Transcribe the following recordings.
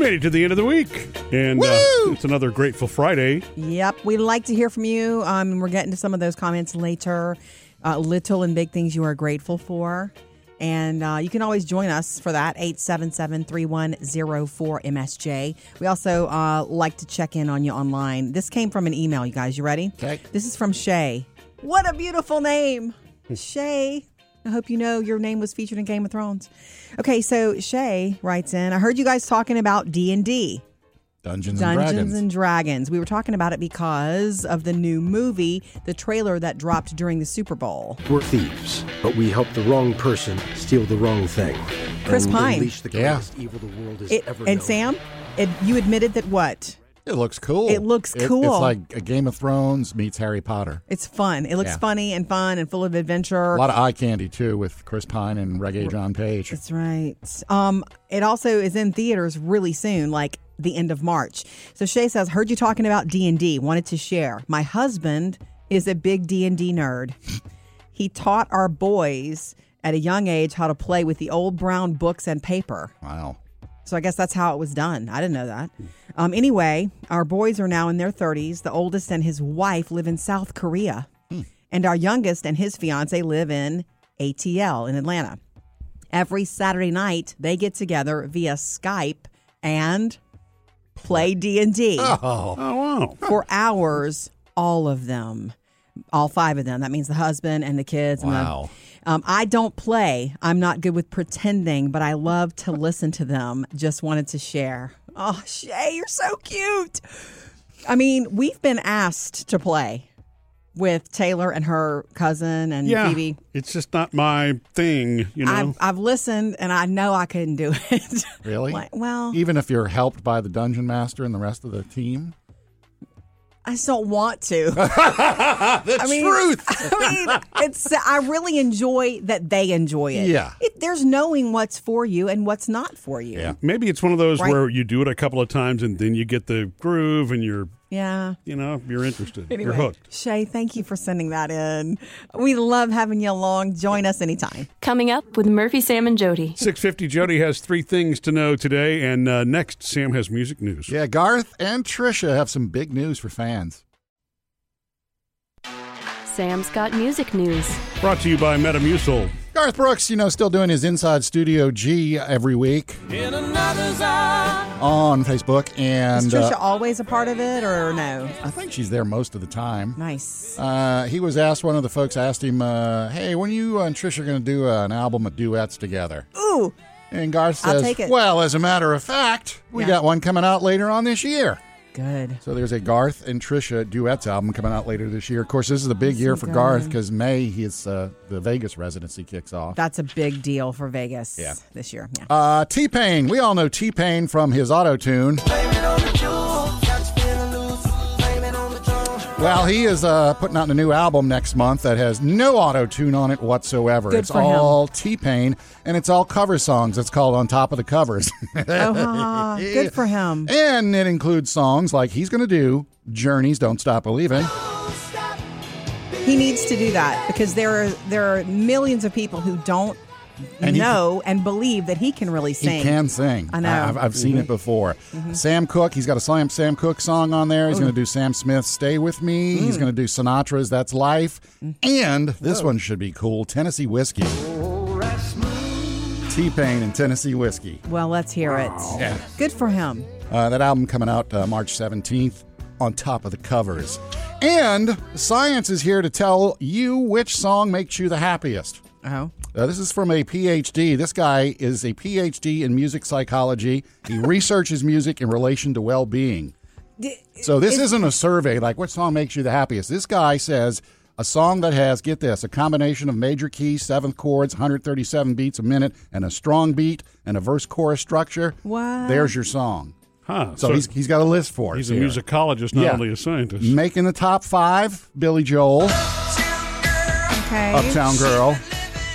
We made it to the end of the week, and uh, it's another Grateful Friday. Yep, we'd like to hear from you. Um, we're getting to some of those comments later. Uh, little and big things you are grateful for. And uh, you can always join us for that, 877 3104 MSJ. We also uh, like to check in on you online. This came from an email, you guys. You ready? Okay. This is from Shay. What a beautiful name. Shay. I hope you know your name was featured in Game of Thrones. Okay, so Shay writes in, I heard you guys talking about D&D. Dungeons, and Dungeons Dragons. and Dragons. We were talking about it because of the new movie, the trailer that dropped during the Super Bowl. We're thieves, but we help the wrong person steal the wrong thing. Chris and Pine. Unleash the Yeah. evil the world has It, ever and known. Sam, it, you admitted that what? It looks cool. It looks It- cool. it's like a Game of Thrones meets Harry Potter. It's fun. It looks Yeah. funny and fun and full of adventure. A lot of eye candy too with Chris Pine and Regé-Jean Page. That's right. Um, it also is in theaters really soon, like the end of March. So Shay says, "Heard you talking about D and D. Wanted to share. My husband is a big D and D nerd. he taught our boys at a young age how to play with the old brown books and paper. Wow. So I guess that's how it was done. I didn't know that. Um, anyway, our boys are now in their 30s. The oldest and his wife live in South Korea. And our youngest and his fiance live in ATL in Atlanta. Every Saturday night, they get together via Skype and play D&D Oh, Oh wow! for hours, all of them. All five of them. That means the husband and the kids. and the- Wow. Um, I don't play. I'm not good with pretending, but I love to listen to them. Just wanted to share. Oh, Shay, you're so cute. I mean, we've been asked to play with Taylor and her cousin and Yeah, Phoebe. it's just not my thing. You know, I've, I've listened and I know I couldn't do it. really? Like, well, Even if you're helped by the dungeon master and the rest of the team? I just don't want to. The I mean, truth. I mean, it's. I really enjoy that they enjoy it. Yeah. It, there's knowing what's for you and what's not for you. Yeah. maybe it's one of those Right. where you do it a couple of times and then you get the groove and you're, Yeah. you know, you're interested. Anyway, You're hooked. Shay, thank you for sending that in. We love having you along. Join us anytime. Coming up with Murphy, Sam, and Jody. 650 Jody has three things to know today, and uh, next, Sam has music news. Yeah, Garth and Trisha have some big news for fans. Sam's got music news. Brought to you by Metamucil. Garth Brooks, you know, still doing his Inside Studio G every week on Facebook. And Is Trisha uh, always a part of it or no? I think she's there most of the time. Nice. Uh, he was asked, one of the folks asked him, uh, hey, when you and Trisha going to do uh, an album of duets together? Ooh, And Garth I'll says, take it. well, as a matter of fact, we Yeah. got one coming out later on this year. Good. So there's a Garth and Trisha duets album coming out later this year. Of course, this is a big year for good. Garth because May his uh, the Vegas residency kicks off. That's a big deal for Vegas Yeah. this year. Yeah. Uh, T Pain, we all know T Pain from his auto tune. Well, he is uh, putting out a new album next month that has no auto tune on it whatsoever. Good it's for him. all T Pain and it's all cover songs. It's called On Top of the Covers. oh, ha, ha. good for him. and it includes songs like he's going to do Journey's Don't Stop Believing. He needs to do that because there are there are millions of people who don't And he- know and believe that he can really sing. He can sing. I know. Mm-hmm. I've, I've seen it before. Sam Cooke, he's got a Slam Sam Cooke song on there. He's going to do Sam Smith's "Stay with Me." He's Mm. going to do Sinatra's "That's Life," and this one should be cool: Tennessee Whiskey. T Pain and Tennessee Whiskey. Well, let's hear it. Yeah. Good for him. Uh, that album coming out uh, March 17th on top of the covers. And science is here to tell you which song makes you the happiest. Oh. Uh, this is from a PhD. This guy is a PhD in music psychology. He researches music in relation to well being. So this isn't a survey like what song makes you the happiest. This guy says a song that has, get this, a combination of major keys, seventh chords, 137 beats a minute, and a strong beat and a verse chorus structure. What? There's your song. Huh. So, he's, he's got a list for us. he's a here. musicologist, not Yeah. only a scientist. Making the top five, Billy Joel, Okay. Uptown Girl.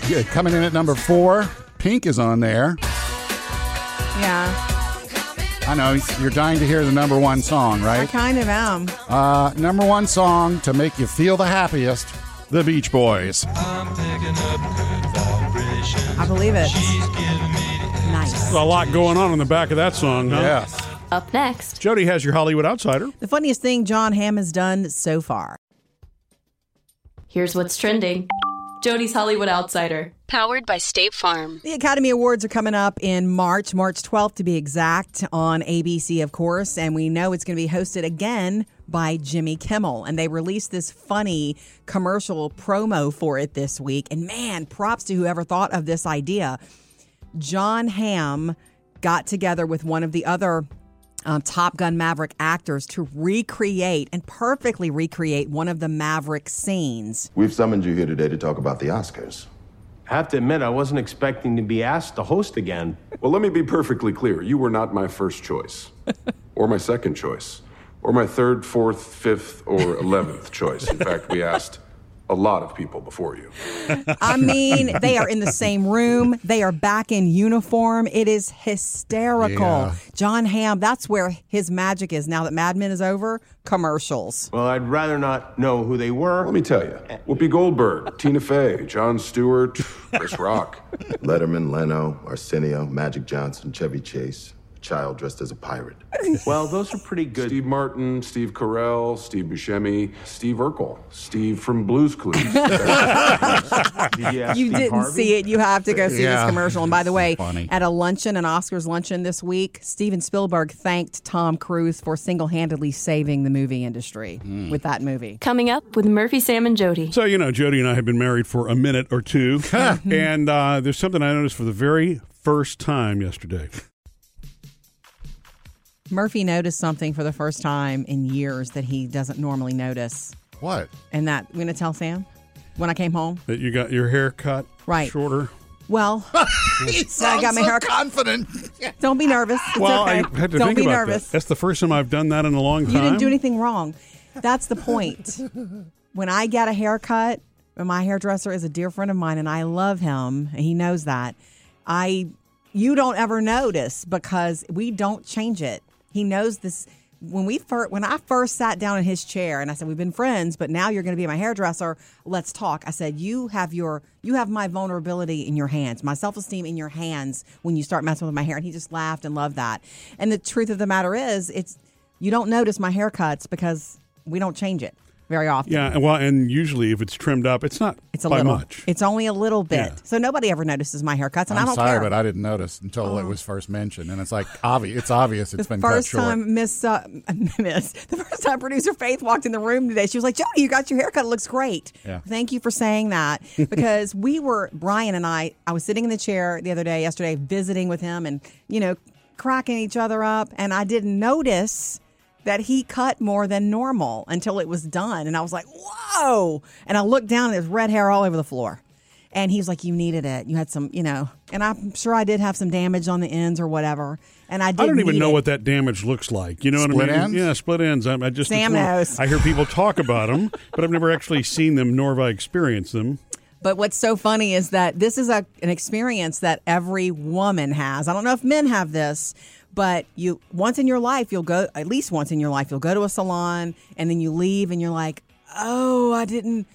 Yeah, coming in at number four, Pink is on there. Yeah. I know you're dying to hear the number one song, I right? kind of am. Uh, number one song to make you feel the happiest, The Beach Boys. I believe it. Nice. A lot going on in the back of that song, huh? Yes. Up next, Jody has your Hollywood Outsider. The funniest thing Jon Hamm has done so far. here's what's trending. Jody's Hollywood Outsider. Powered by State Farm. The Academy Awards are coming up in March, March 12th to be exact, on ABC, of course. And we know it's going to be hosted again by Jimmy Kimmel. And they released this funny commercial promo for it this week. And man, props to whoever thought of this idea. Jon Hamm got together with one of the other um, Top Gun Maverick actors to recreate and perfectly recreate one of the Maverick scenes. We've summoned you here today to talk about the Oscars. I have to admit, I wasn't expecting to be asked to host again. Well, let me be perfectly clear. You were not my first choice, or my second choice, or my third, fourth, fifth, or eleventh choice. In fact, we asked a lot of people before you. I mean, they are in the same room. They are back in uniform. It is hysterical. Yeah. Jon Hamm, that's where his magic is now that Mad Men is over. Commercials. Well, I'd rather not know who they were. Let me tell you Whoopi Goldberg, Tina Fey, Jon Stewart, Chris Rock. Letterman, Leno, Arsenio, Magic Johnson, Chevy Chase, a child dressed as a pirate. Well, those are pretty good. Steve Martin, Steve Carell, Steve Buscemi, Steve Urkel, Steve from Blues Clues. Did you Steve didn't Harvey? see it. You have to go see Yeah. this commercial. And by the way, Funny. at a luncheon, an Oscars luncheon this week, Steven Spielberg thanked Tom Cruise for single handedly saving the movie industry Hmm. with that movie. Coming up with Murphy, Sam, and Jody. So, you know, Jody and I have been married for a minute or two. and uh, there's something I noticed for the very first time yesterday. Murphy noticed something for the first time in years that he doesn't normally notice. What? And that, I'm going to tell Sam when I came home. That you got your hair cut Right. shorter. Well, So I got my hair cut. confident. don't be nervous. It's well, okay. I had to don't think be about nervous. that. That's the first time I've done that in a long time. You didn't do anything wrong. That's the point. when I get a haircut, and my hairdresser is a dear friend of mine, and I love him, and he knows that. I, you don't ever notice because we don't change it. He knows this. When we first, when I first sat down in his chair, and I said, "We've been friends, but now you're going to be my hairdresser. Let's talk." I said, "You have your, you have my vulnerability in your hands, my self esteem in your hands when you start messing with my hair." And he just laughed and loved that. And the truth of the matter is, it's you don't notice my haircuts because we don't change it very often. Yeah, well, and usually if it's trimmed up, it's not It's a by little. much. It's only a little bit. Yeah. So nobody ever notices my haircuts, and I I'm don't sorry, care. but I didn't notice until it was first mentioned, and it's like obvious. It's obvious. It's been cut First short. time Miss uh, Miss the first time producer Faith walked in the room today, she was like, "Jody, you got your haircut. It looks great. Yeah. Thank you for saying that because we were Brian and I. I was sitting in the chair the other day, yesterday, visiting with him, and you know, cracking each other up, and I didn't notice that he cut more than normal until it was done, and I was like, "Whoa!" And I looked down, and there's red hair all over the floor. And he was like, "You needed it. You had some, you know." And I'm sure I did have some damage on the ends or whatever. And I did. I don't even need know it. what that damage looks like. You know what I mean? ends? Yeah, split ends. I, I just Sam knows. I hear people talk about them, but I've never actually seen them, nor have I experienced them. But what's so funny is that this is a, an experience that every woman has. I don't know if men have this, but you once in your life you'll go at least once in your life you'll go to a salon and then you leave and you're like, "Oh, I didn't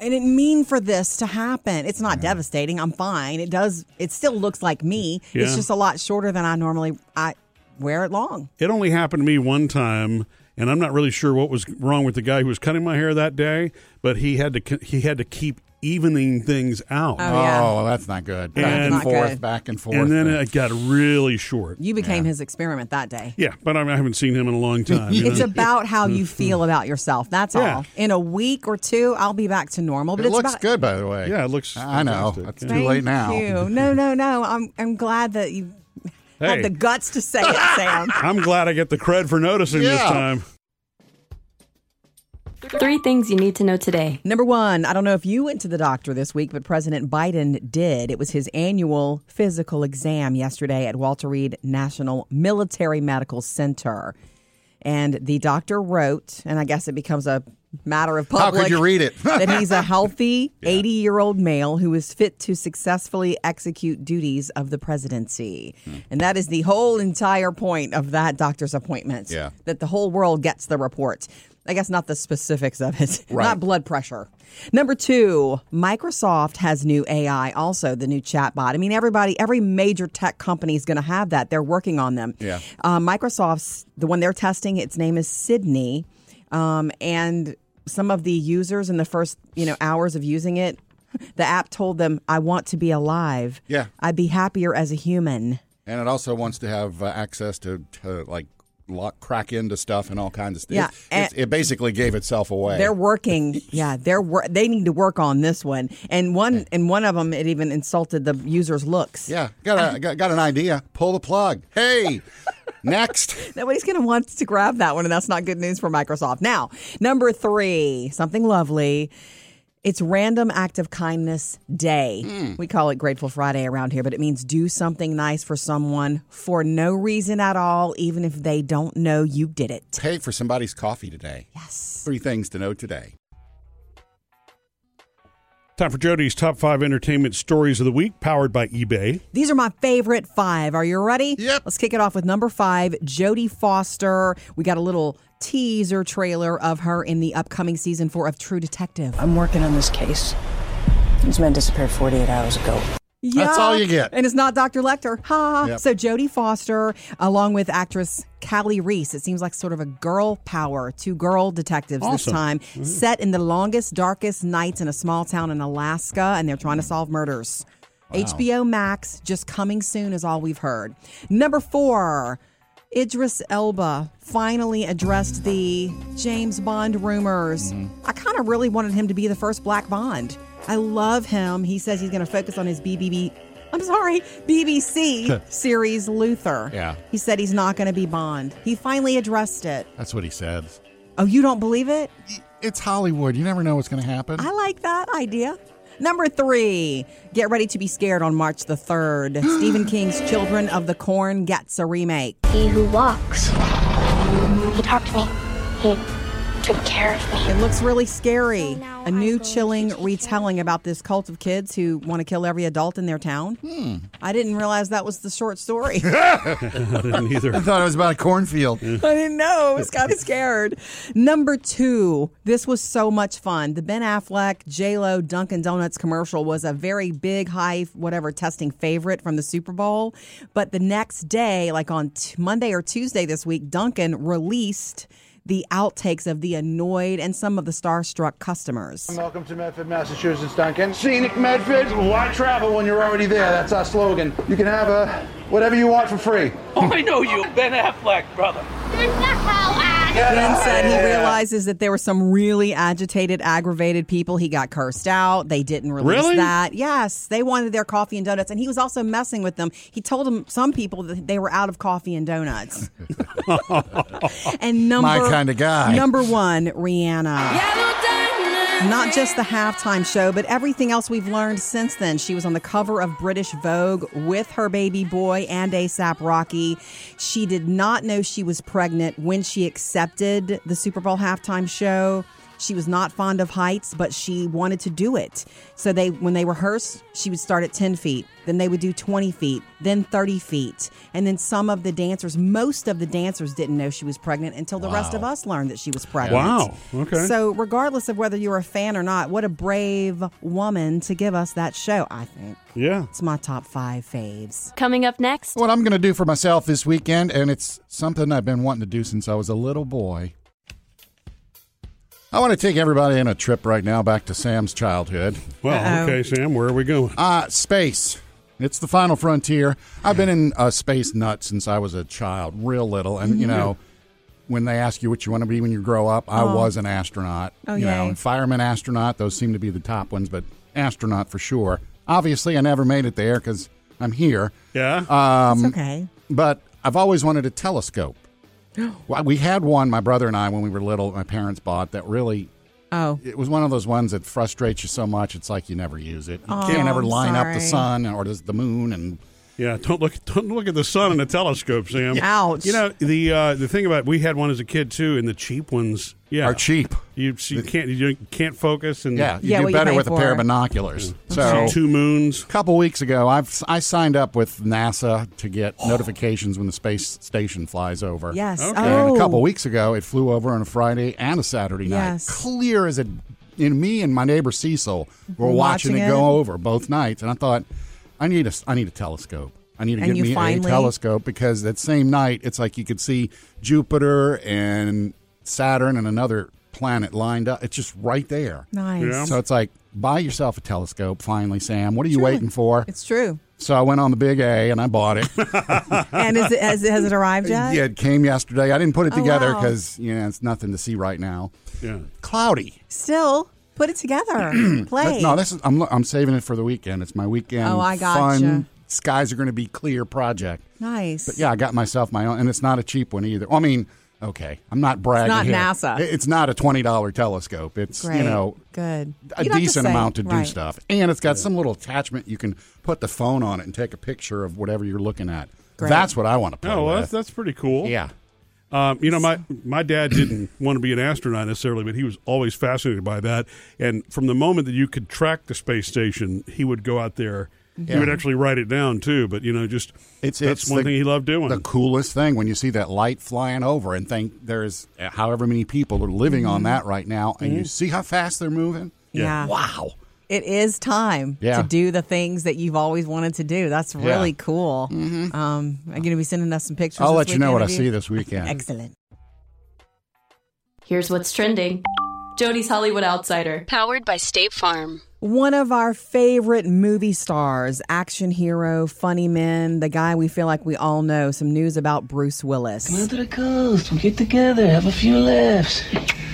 I didn't mean for this to happen." It's not mm-hmm. devastating. I'm fine. It does it still looks like me. It's just a lot shorter than I normally I wear it long. It only happened to me one time, and I'm not really sure what was wrong with the guy who was cutting my hair that day, but he had to he had to keep evening things out. Oh, yeah. Oh, that's not good. Back And- and, Not forth, good. back and forth. and then it got really short. You became his experiment that day. Yeah, but I, I haven't seen him in a long time. you It's know? about how you feel about yourself. That's Yeah. all. In a week or two, I'll be back to normal. But it it's looks about, good, by the way. Yeah, it looks I know. It's Yeah. too late now. you. No, no, no. I'm I'm glad that you Hey. had the guts to say it, Sam. I'm glad I get the cred for noticing this time. Three things you need to know today. Number one, I don't know if you went to the doctor this week, but President Biden did. It was his annual physical exam yesterday at Walter Reed National Military Medical Center. And the doctor wrote, and I guess it becomes a matter of public. How public. could you read it? that he's a healthy 80 year old male who is fit to successfully execute duties of the presidency. Hmm. And that is the whole entire point of that doctor's appointment. Yeah. That the whole world gets the report. I guess not the specifics of it, Right. not blood pressure. Number two, Microsoft has new AI, also the new chatbot. I mean, everybody, every major tech company is going to have that. They're working on them. Yeah. Uh, Microsoft's the one they're testing. Its name is Sydney, um, and some of the users in the first you know hours of using it, the app told them, "I want to be alive. Yeah. I'd be happier as a human." And it also wants to have uh, access to, to like lock, crack into stuff and all kinds of stuff. Yeah, It, it's- it basically gave itself away. They're working. Yeah, they're wor- they need to work on this one. And one and one of them, it even insulted the user's looks. yeah, got, a, got got an idea. Pull the plug. Hey, next. Nobody's going to want to grab that one, and that's not good news for Microsoft. Now, number three, something lovely. It's Random Act of Kindness Day. Hmm. We call it Grateful Friday around here, but it means do something nice for someone for no reason at all, even if they don't know you did it. Pay for somebody's coffee today. Yes. Three things to know today. Time for Jody's top five entertainment stories of the week, powered by eBay. These are my favorite five. Are you ready? Yep. Let's kick it off with number five, Jodie Foster. We got a little teaser trailer of her in the upcoming season four of True Detective. I'm working on this case. These men disappeared 48 hours ago. That's all you get. And it's not Dr. Lecter. Ha. Yep. So Jodie Foster, along with actress Kali Reis, it seems like sort of a girl power, two girl detectives this Awesome. time, mm-hmm. set in the longest, darkest nights in a small town in Alaska, and they're trying to solve murders. HBO Max, just coming soon, is all we've heard. Number four. Idris Elba finally addressed the James Bond rumors. Mm-hmm. I kind of really wanted him to be the first Black Bond. I love him. He says he's going to focus on his BBB. I'm sorry, BBC series Luther. Yeah. He said he's not going to be Bond. He finally addressed it. That's what he said. Oh, you don't believe it? It's Hollywood. You never know what's going to happen. I like that idea. Number three, get ready to be scared on March the 3rd. Stephen King's Children of the Corn gets a remake. He who walks. He talked to me. He took care of me. It looks really scary. So A new chilling to take retelling about this cult of kids who want to kill every adult in their town. Hmm. I didn't realize that was the short story. I didn't either. I thought it was about a cornfield. I didn't know. I was kind of scared. Number two, this was so much fun. The Ben Affleck J Lo Dunkin' Donuts commercial was a very big, high, whatever testing favorite from the Super Bowl. But the next day, like on t- Monday or Tuesday this week, Dunkin' released the outtakes of the annoyed and some of the starstruck customers. Welcome to Medford, Massachusetts, Dunkin'. Scenic Medford. Why travel when you're already there? That's our slogan. You can have a whatever you want for free. Oh, I know you, Ben Affleck, brother. Ben said he realizes that there were some really agitated, aggravated people. He got cursed out. They didn't release Really? that. Yes, they wanted their coffee and donuts, and he was also messing with them. He told them some people that they were out of coffee and donuts. and number My kinda guy. Number one, Rihanna. Not just the halftime show, but everything else we've learned since then. She was on the cover of British Vogue with her baby boy and ASAP Rocky. She did not know she was pregnant when she accepted the Super Bowl halftime show. She was not fond of heights, but she wanted to do it. So they, when they rehearsed, she would start at 10 feet, then they would do 20 feet, then 30 feet. And then some of the dancers, most of the dancers didn't know she was pregnant until the rest of us learned that she was pregnant. Wow. Okay. So, regardless of whether you're a fan or not, what a brave woman to give us that show, I think. yeah. It's my top five faves. Coming up next, What I'm going to do for myself this weekend, and it's something I've been wanting to do since I was a little boy. I want to take everybody on a trip right now back to Sam's childhood. Well, Uh-oh. okay, Sam, where are we going? Uh, space. It's the final frontier. I've been in a space nut since I was a child, real little. And, you know, when they ask you what you want to be when you grow up, I was an astronaut. Oh, you know, yay. fireman, astronaut, those seem to be the top ones, but astronaut for sure. Obviously, I never made it there because I'm here. Yeah. Um, It's okay. but I've always wanted a telescope. Well, we had one, my brother and I, when we were little, my parents bought that really. Oh, It was one of those ones that frustrates you so much, it's like you never use it. You Oh, can't ever line up the sun or the moon, and Yeah, don't look don't look at the sun in a telescope, Sam. Ouch. You know the uh, the thing about we had one as a kid too, and the cheap ones, yeah, Are cheap. You, so you can't you can't focus and Yeah, you Yeah, do what you better pay with a pair of for. binoculars. So So two moons. a couple weeks ago, I've I signed up with NASA to get notifications when the space station flies over. Yes. Okay. And Oh. a couple weeks ago, it flew over on a Friday and a Saturday night. Yes. Clear as a. And me and my neighbor Cecil were Were watching, watching it it? go over both nights, and I thought, I need a I need a telescope. I need to And get me finally- a telescope because that same night, it's like you could see Jupiter and Saturn and another planet lined up. It's just right there. Nice. Yeah. So it's like, buy yourself a telescope finally, Sam. What are you waiting for? It's true. So I went on the big A and I bought it. And is it, has, has it arrived yet? yeah, it came yesterday. I didn't put it Oh, together wow. because you know it's nothing to see right now. Yeah. Cloudy. Still, put it together. Play. No, this is I'm I'm saving it for the weekend. It's my weekend. Oh, I gotcha. Fun. Skies are going to be clear project. nice. But yeah, I got myself my own, and it's not a cheap one either. I mean, okay, I'm not bragging. not here. NASA. It's not a twenty dollar telescope. It's Great. you know Good. a You don't to decent amount to do stuff, and it's got some little attachment you can put the phone on it and take a picture of whatever you're looking at. Great. That's what I want to play Oh, well, with. that's, that's pretty cool. yeah. Um, you know, my my dad didn't want to be an astronaut necessarily, but he was always fascinated by that. And from the moment that you could track the space station, he would go out there. He would actually write it down too. But you know, just It's that's it's one the- thing he loved doing. The coolest thing when you see that light flying over and think there's uh, however many people are living Mm-hmm. on that right now, and you see how fast they're moving. Yeah. Wow. It is time Yeah. to do the things that you've always wanted to do. That's really cool. Um, I'm going to be sending us some pictures. I'll this let you know what I see this weekend. Excellent. Here's what's trending Jody's Hollywood Outsider. Powered by State Farm. One of our favorite movie stars, action hero, funny man, the guy we feel like we all know. Some news about Bruce Willis. Come to the coast. We'll get together, have a few laughs.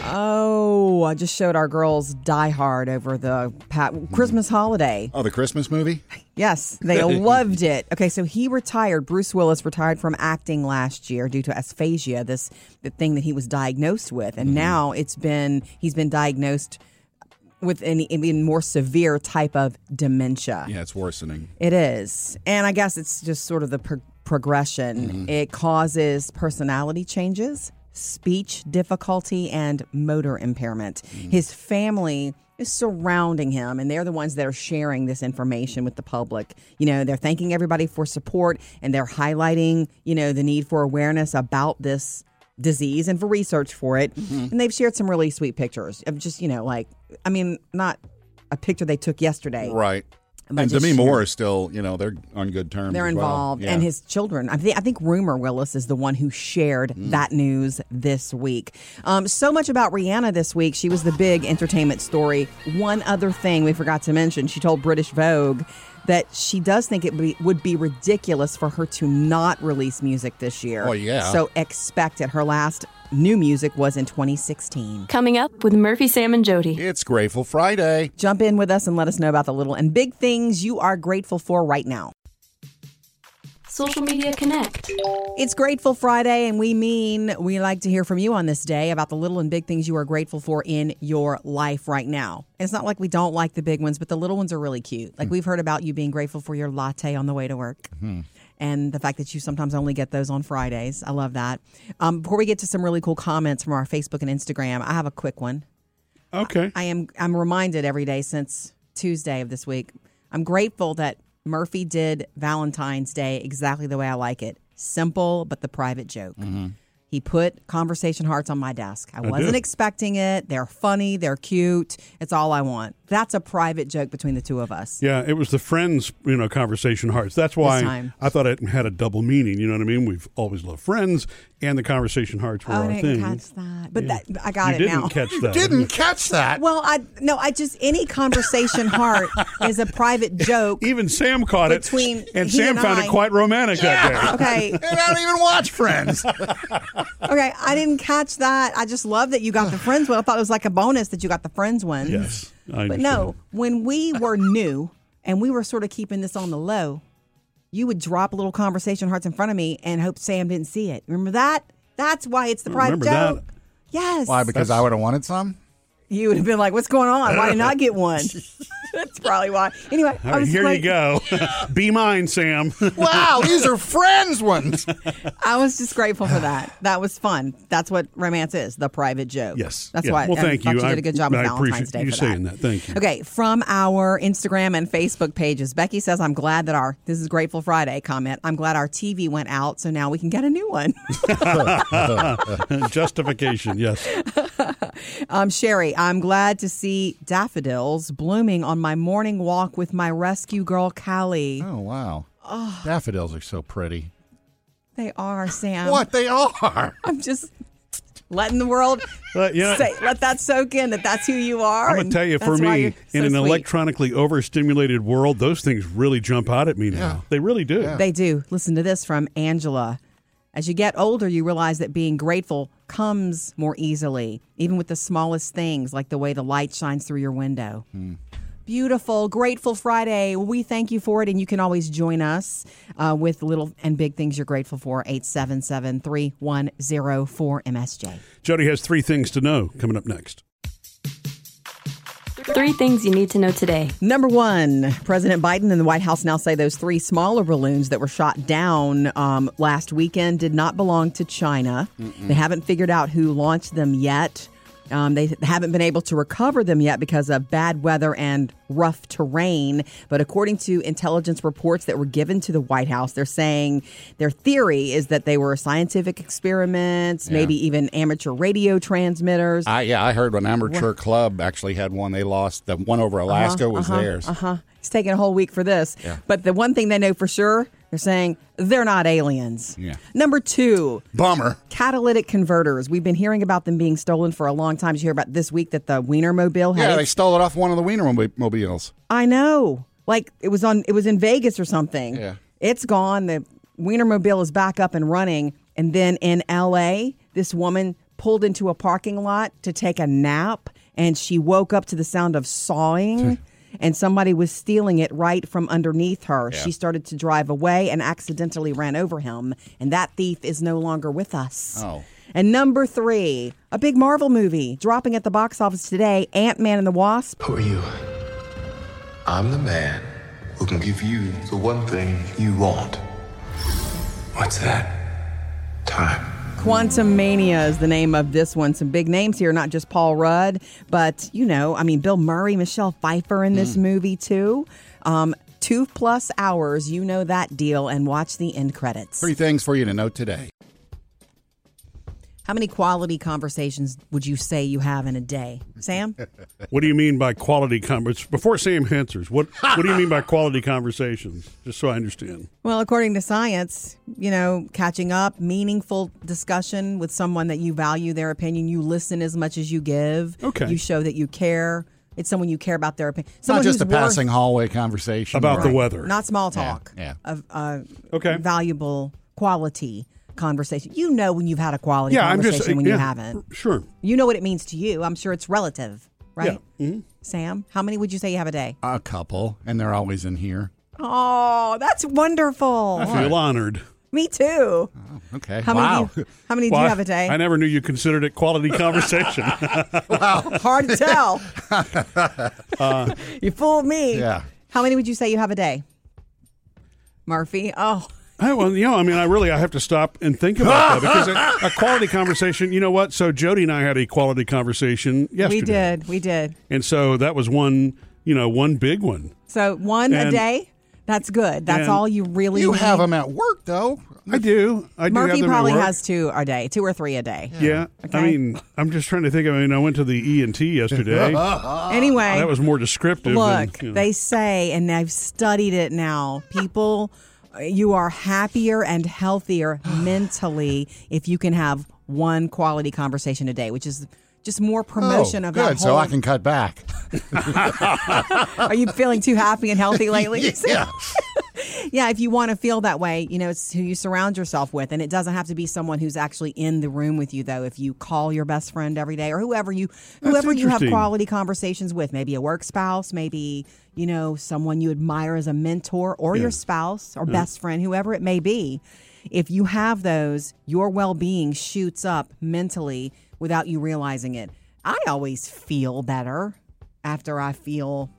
Oh, I just showed our girls Die Hard over the pa- Christmas holiday. Oh, the Christmas movie? Yes, they loved it. Okay, so he retired. Bruce Willis retired from acting last year due to aphasia, this the thing that he was diagnosed with, and mm-hmm. now it's been he's been diagnosed with an even more severe type of dementia. Yeah, it's worsening. It is. And I guess it's just sort of the pro- progression. Mm-hmm. It causes personality changes, speech difficulty, and motor impairment. Mm-hmm. His family is surrounding him, and they're the ones that are sharing this information with the public. You know, they're thanking everybody for support and they're highlighting, you know, the need for awareness about this disease and for research for it. Mm-hmm. And they've shared some really sweet pictures of just, you know, like, I mean, not a picture they took yesterday. Right. And just Demi Moore is still, you know, they're on good terms. They're as well. involved, Yeah. and his children. I think I think Rumor Willis is the one who shared Mm. that news this week. Um, so much about Rihanna this week. She was the big entertainment story. One other thing we forgot to mention: she told British Vogue that she does think it would be, would be ridiculous for her to not release music this year. Oh, yeah. So expect it. Her last new music was in 2016. Coming up with Murphy, Sam, and Jody. It's Grateful Friday. Jump in with us and let us know about the little and big things you are grateful for right now. Social Media Connect. It's Grateful Friday, and we mean we like to hear from you on this day about the little and big things you are grateful for in your life right now. And it's not like we don't like the big ones, but the little ones are really cute. Like hmm. we've heard about you being grateful for your latte on the way to work. Mm-hmm. And the fact that you sometimes only get those on Fridays. I love that. Um, before we get to some really cool comments from our Facebook and Instagram, I have a quick one. okay. I am I'm reminded every day since Tuesday of this week. I'm grateful that Murphy did Valentine's Day exactly the way I like it. Simple, but the private joke. He put conversation hearts on my desk. I, wasn't did. expecting it. They're funny, they're cute. It's all I want. That's a private joke between the two of us. Yeah, it was the friends, you know, conversation hearts. That's why. I thought it had a double meaning. You know what I mean? We've always loved friends, and the conversation hearts were Oh, our I didn't thing. catch that. But Yeah. that, I got you it didn't now. catch that. Didn't catch that. well, I no, I just any conversation heart is a private joke. Even Sam caught Between it, and he Sam and found I- it quite romantic that day. Okay, and I don't even watch Friends. Okay, I didn't catch that. I just love that you got the friends one. I thought it was like a bonus that you got the friends one. Yes, I But no, when we were new and we were sort of keeping this on the low, you would drop a little conversation hearts in front of me and hope Sam didn't see it. Remember that? That's why it's the I private remember joke. Yes. Why? Because I would have wanted some. You would have been like, "What's going on? Why didn't I get one?" That's probably why. Anyway, All I here great- you go. Be mine, Sam. Wow, these are friends ones. I was just grateful for that. That was fun. That's what romance is, the private joke. Yes. That's Yeah. why. Well, I thank thought you. You did a good job I, with I Valentine's appreciate Day you for saying that. Thank you. Okay, from our Instagram and Facebook pages, Becky says, I'm glad that our, this is Grateful Friday comment, I'm glad our TV went out, so now we can get a new one. Justification, yes. um, Sherry, I'm glad to see daffodils blooming on my morning walk with my rescue girl, Callie. Oh wow, Oh. daffodils are so pretty. They are, Sam. What they are? I'm just letting the world But, you know- say, let that soak in that that's who you are. I'm going to tell you, for me, so in an sweet. electronically overstimulated world, those things really jump out at me now. They really do. They do. Listen to this from Angela. As you get older, you realize that being grateful comes more easily, even with the smallest things, like the way the light shines through your window. Beautiful, grateful Friday. We thank you for it, and you can always join us uh, with little and big things you're grateful for. 877 3104 MSJ. Jody has three things to know coming up next. Three things you need to know today. Number one, President Biden and the White House now say those three smaller balloons that were shot down um, last weekend did not belong to China. They haven't figured out who launched them yet. Um, they haven't been able to recover them yet because of bad weather and rough terrain. But according to intelligence reports that were given to the White House, they're saying their theory is that they were scientific experiments, Yeah. maybe even amateur radio transmitters. I yeah, I heard an amateur club actually had one. They lost. The one over Alaska was theirs. Uh huh. It's taking a whole week for this. Yeah. But the one thing they know for sure, they're saying they're not aliens. Yeah. Number two, Bummer. catalytic converters. We've been hearing about them being stolen for a long time. Did you hear about this week that the Wienermobile had Yeah, they stole it off one of the Wienermobiles. I know. Like it was on it was in Vegas or something. Yeah. It's gone. The Wienermobile is back up and running. And then in LA, this woman pulled into a parking lot to take a nap and she woke up to the sound of sawing and somebody was stealing it right from underneath her. Yeah. She started to drive away and accidentally ran over him. And that thief is no longer with us. Oh. And number three, a big Marvel movie dropping at the box office today Ant Man and the Wasp. Who are you? I'm the man who can give you the one thing you want. What's that? Time. Quantumania is the name of this one. Some big names here, not just Paul Rudd, but you know, I mean, Bill Murray, Michelle Pfeiffer in this movie too. Um, two plus hours, you know that deal, and watch the end credits. Three things for you to know today. How many quality conversations would you say you have in a day, Sam? What do you mean by quality conversations? Before Sam answers, what what do you mean by quality conversations? Just so I understand. Well, according to science, you know, catching up, meaningful discussion with someone that you value their opinion, you listen as much as you give. Okay. You show that you care. It's someone you care about their opinion. It's Someone not just a worth- passing hallway conversation About the weather. Not small talk. Yeah, Of uh, Okay. valuable quality conversation. You know when you've had a quality Yeah, I'm conversation just when yeah, you haven't. Sure. You know what it means to you. I'm sure it's relative, right? Yeah. Mhm. Sam, how many would you say you have a day? A couple, and they're always in here. Oh, that's wonderful. I feel honored. Me too. Okay. How wow. many? Do you, how many do you have a day? I never knew you considered it quality conversation. Wow. Hard to tell. Uh, you fooled me. Yeah. How many would you say you have a day? Murphy. Oh, I, well, you know, I mean, I really I have to stop and think about that because a, a quality conversation. You know what? So Jody and I had a quality conversation yesterday. we did. We did. and so that was one. You know, one big one. So one a day. That's good. That's all you really You need. have them at work, though. I do. I do have Murphy them at probably work. has two a day, two or three a day. Yeah. Okay. I mean, I'm just trying to think. I mean, I went to the E and T yesterday. Anyway, that was more descriptive. Look, than, you know. they say, and I've studied it now. People, you are happier and healthier mentally if you can have one quality conversation a day, which is just more oh, promotion oh, of good, so. I can cut back. Are you feeling too happy and healthy lately? yeah. Yeah, if you want to feel that way, you know, it's who you surround yourself with. And it doesn't have to be someone who's actually in the room with you, though. If you call your best friend every day or whoever you whoever you have quality conversations with, maybe a work spouse, maybe, you know, someone you admire as a mentor or your spouse or mm-hmm. best friend, whoever it may be. If you have those, your well being shoots up mentally without you realizing it. I always feel better after I feel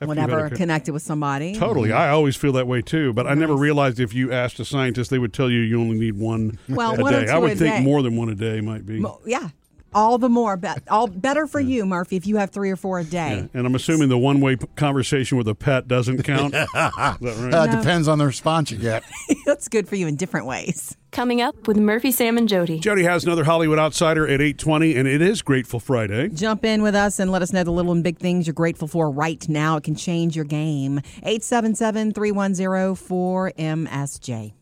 After whenever a connected with somebody. Totally. I always feel that way too. But I never realized if you asked a scientist, they would tell you you only need one Well, a one day. I would think day. more than one a day might be. Yeah. All the more, bet all better for you, Murphy, if you have three or four a day. And I'm assuming the one way p- conversation with a pet doesn't count. That right? Uh, Depends on the response you get. That's good for you in different ways. Coming up with Murphy, Sam, and Jody. Jody has another Hollywood Outsider at 820, and it is Grateful Friday. Jump in with us and let us know the little and big things you're grateful for right now. It can change your game. 877 310 4MSJ.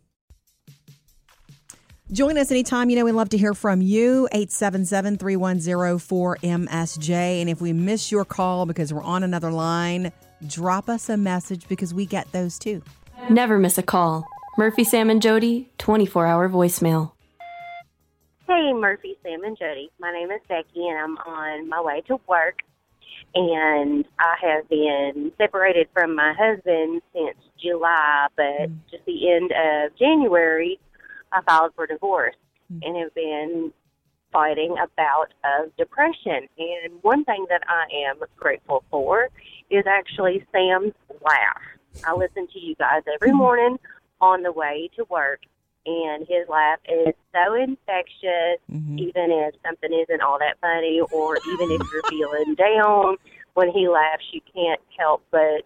Join us anytime. You know, we love to hear from you. 877 310 4MSJ. And if we miss your call because we're on another line, drop us a message because we get those too. Never miss a call. Murphy, Sam, and Jody, 24 hour voicemail. Hey, Murphy, Sam, and Jody. My name is Becky, and I'm on my way to work. And I have been separated from my husband since July, but mm. just the end of January, I filed for divorce hmm. and have been fighting a bout of depression. And one thing that I am grateful for is actually Sam's laugh. I listen to you guys every hmm. morning on the way to work, and his laugh is so infectious, mm-hmm. even if something isn't all that funny, or even if you're feeling down. When he laughs, you can't help but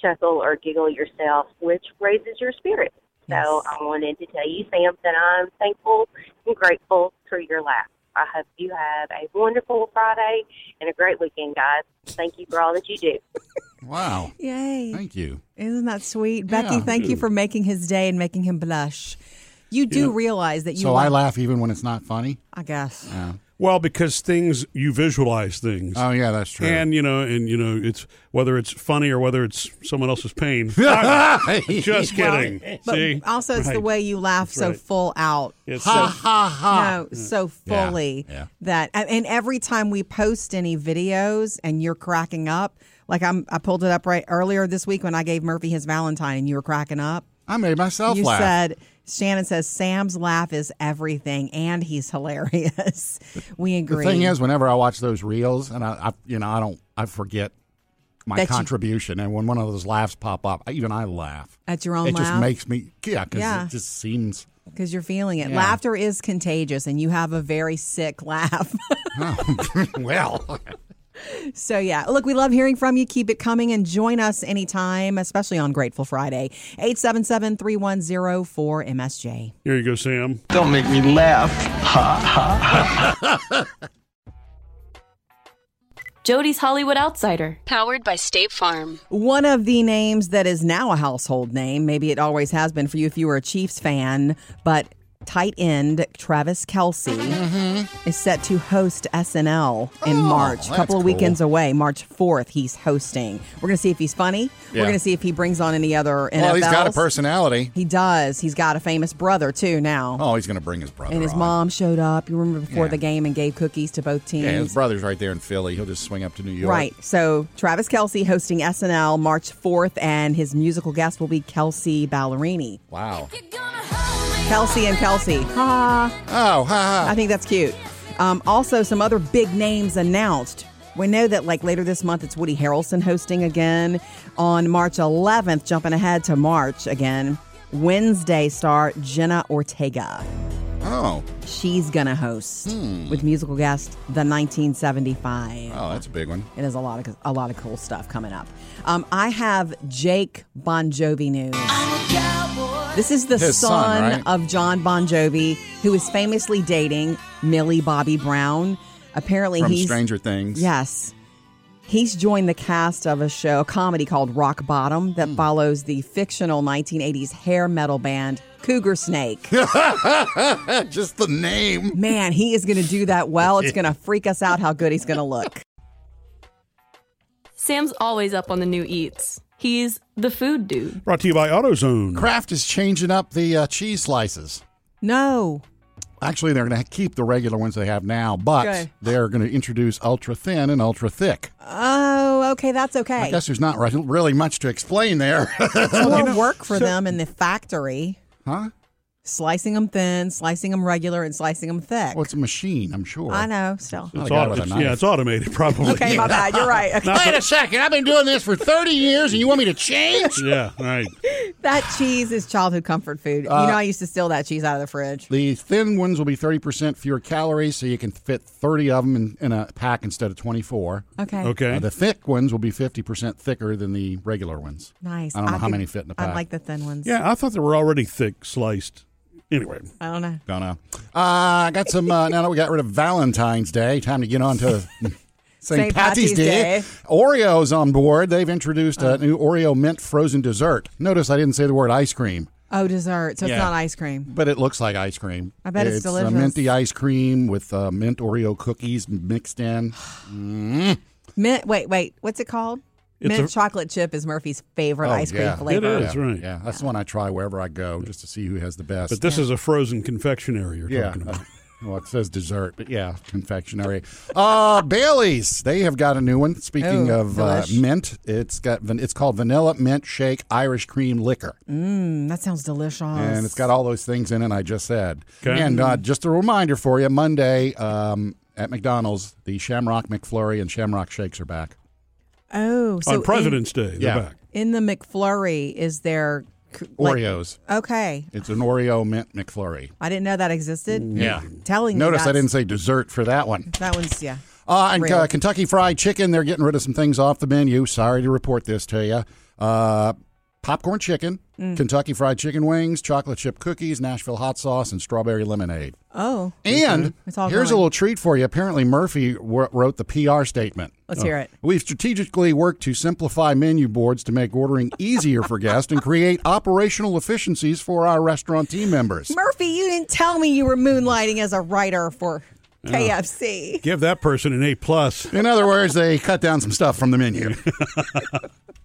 chuckle or giggle yourself, which raises your spirits. So I wanted to tell you, Sam, that I'm thankful and grateful for your laugh. I hope you have a wonderful Friday and a great weekend, guys. Thank you for all that you do. Wow. Yay. Thank you. Isn't that sweet? Becky, Yeah. thank you for making his day and making him blush. You do Yeah. realize that you So I laugh even when it's not funny. I guess. Yeah. Well, because things you visualize things. Oh yeah, that's true. And you know, and you know, it's whether it's funny or whether it's someone else's pain. just kidding. But See, also, it's the way you laugh so Right. full out. It's so, so- ha, ha. No, so fully yeah. that, and and every time we post any videos and you're cracking up, like I'm, I pulled it up right earlier this week when I gave Murphy his Valentine and you were cracking up. I made myself you laugh. said Shannon says Sam's laugh is everything, and he's hilarious. we agree. The thing is, whenever I watch those reels, and I, I you know, I don't, I forget my That you- contribution, and when one of those laughs pop up, even I laugh. At your own it just makes me, yeah, because Yeah. it just seems. because you're feeling it. Yeah. Laughter is contagious, and you have a very sick laugh. well, So, yeah, look, we love hearing from you. Keep it coming and join us anytime, especially on Grateful Friday. 877 310 4MSJ. Here you go, Sam. Don't make me laugh. Ha ha ha. Jody's Hollywood Outsider. Powered by State Farm. One of the names that is now a household name, maybe it always has been for you if you were a Chiefs fan, but tight end Travis Kelce is set to host SNL in Oh, March. A couple of cool. weekends away, March 4th, he's hosting. We're going to see if he's funny. We're going to see if he brings on any other NFLs. well, he's got a personality. He does. He's got a famous brother, too, now. Oh, he's going to bring his brother. and his on. mom showed up, you remember, before Yeah. the game and gave cookies to both teams. Yeah, his brother's right there in Philly. He'll just swing up to New York. Right. So Travis Kelce hosting SNL March 4th, and his musical guest will be Kelsea Ballerini. Wow. Kelsey and Kelsey. Ha. Oh, ha ha. I think that's cute. Um, also, some other big names announced. We know that like later this month, it's Woody Harrelson hosting again. On March 11th, jumping ahead to March again, Wednesday star Jenna Ortega. Oh. She's gonna host with musical guest The 1975. Oh, that's a big one. It is a lot of a lot of cool stuff coming up. Um, I have Jake Bon Jovi news. This is the son, son, right? of John Bon Jovi, who is famously dating Millie Bobby Brown. Apparently, From he's Stranger Things. Yes. He's joined the cast of a show, a comedy called Rock Bottom, that hmm. follows the fictional 1980s hair metal band Cougar Snake. Just the name. Man, he is going to do that well. It's going to freak us out how good he's going to look. Sam's always up on the new eats. He's the food dude. Brought to you by AutoZone. Kraft is changing up the uh, cheese slices. No. Actually, they're going to keep the regular ones they have now, but Good. they're going to introduce ultra thin and ultra thick. Oh, okay, that's okay. I guess there's not re- really much to explain there. It's more work for them in the factory. Huh? Slicing them thin, slicing them regular, and slicing them thick. Well, it's a machine, I'm sure. I know, still. It's a auto- it's- yeah, it's automated, probably. Okay, my bad. You're right. Okay. Wait a second. I've been doing this for 30 years and you want me to change? yeah, right. That cheese is childhood comfort food. Uh, you know, I used to steal that cheese out of the fridge. The thin ones will be 30% fewer calories, so you can fit 30 of them in, in a pack instead of 24. Okay. Okay. Uh, the thick ones will be 50% thicker than the regular ones. Nice. I don't know how could- many fit in a pack. I like the thin ones. Yeah, I thought they were already thick sliced. Anyway, I don't know. Don't know. Uh, I got some, uh, now that we got rid of Valentine's Day, time to get on to St. St. Patty's Patty's Day. Day. Oreo's on board. They've introduced a new Oreo mint frozen dessert. Notice I didn't say the word ice cream. Oh, dessert. So Yeah. it's not ice cream. But it looks like ice cream. I bet it's it's delicious. A minty ice cream with uh, mint Oreo cookies mixed in. Mm. Mint. Wait, wait. What's it called? It's Mint a- chocolate chip is Murphy's favorite Oh, ice cream yeah. flavor. That's yeah, right. Yeah, that's the one I try wherever I go, just to see who has the best. but this is a frozen confectionery you're yeah. talking about. Well, it says dessert, but yeah, confectionery. Uh, Bailey's, they have got a new one. Speaking Oh, of uh, mint, it's got van- it's called Vanilla Mint Shake Irish Cream Liquor, Mmm, that sounds delicious. and it's got all those things in it I just said. Okay. And uh, just a reminder for you, Monday um, at McDonald's, the Shamrock McFlurry and Shamrock Shakes are back. Oh, so On in- President's Day, they're Yeah. back. in, the McFlurry is there like- Oreos. okay, It's an Oreo Mint McFlurry. I didn't know that existed. Yeah. telling me Notice I didn't say dessert for that one. That one's yeah. Uh, and uh, Kentucky Fried Chicken, they're getting rid of some things off the menu. Sorry to report this to you. Uh, popcorn chicken, Mm. Kentucky Fried Chicken wings, chocolate chip cookies, Nashville hot sauce, and strawberry lemonade. Oh, And It's all here's a little treat for you. Apparently, Murphy w- wrote the PR statement. Let's hear it. We've strategically worked to simplify menu boards to make ordering easier for guests and create operational efficiencies for our restaurant team members. Murphy, you didn't tell me you were moonlighting as a writer for KFC. Give that person an A plus. In other words, they cut down some stuff from the menu.